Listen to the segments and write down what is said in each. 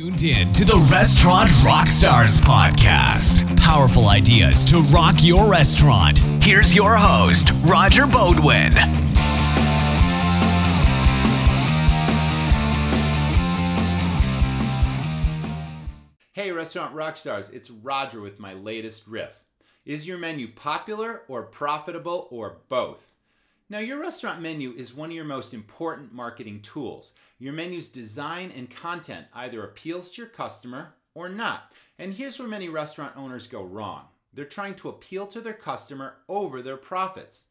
Tuned in to the Restaurant Rockstars podcast. Powerful ideas to rock your restaurant. Here's your host, Roger Beaudoin. Hey, Restaurant Rockstars, it's Roger with my latest riff. Is your menu popular or profitable or both? Now, your restaurant menu is one of your most important marketing tools. Your menu's design and content either appeals to your customer or not. And here's where many restaurant owners go wrong they're trying to appeal to their customer over their profits.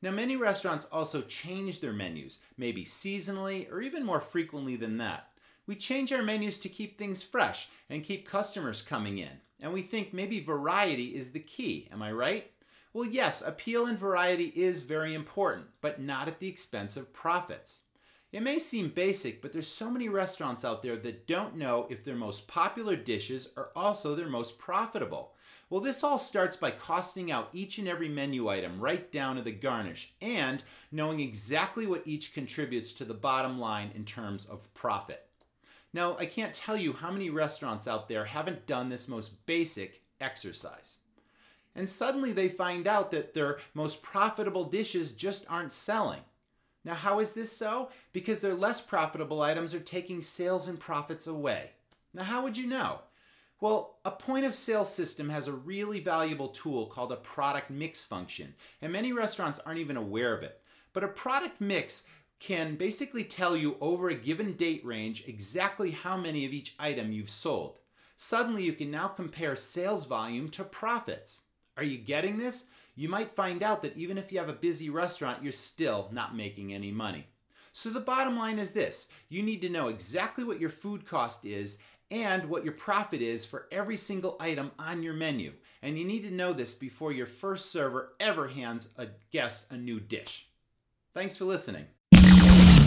Now, many restaurants also change their menus, maybe seasonally or even more frequently than that. We change our menus to keep things fresh and keep customers coming in. And we think maybe variety is the key, am I right? Well, yes, appeal and variety is very important, but not at the expense of profits. It may seem basic, but there's so many restaurants out there that don't know if their most popular dishes are also their most profitable. Well, this all starts by costing out each and every menu item right down to the garnish and knowing exactly what each contributes to the bottom line in terms of profit. Now, I can't tell you how many restaurants out there haven't done this most basic exercise. And suddenly they find out that their most profitable dishes just aren't selling. Now, how is this so? Because their less profitable items are taking sales and profits away. Now, how would you know? Well, a point of sale system has a really valuable tool called a product mix function, and many restaurants aren't even aware of it. But a product mix can basically tell you over a given date range exactly how many of each item you've sold. Suddenly, you can now compare sales volume to profits. Are you getting this? You might find out that even if you have a busy restaurant, you're still not making any money. So, the bottom line is this you need to know exactly what your food cost is and what your profit is for every single item on your menu. And you need to know this before your first server ever hands a guest a new dish. Thanks for listening.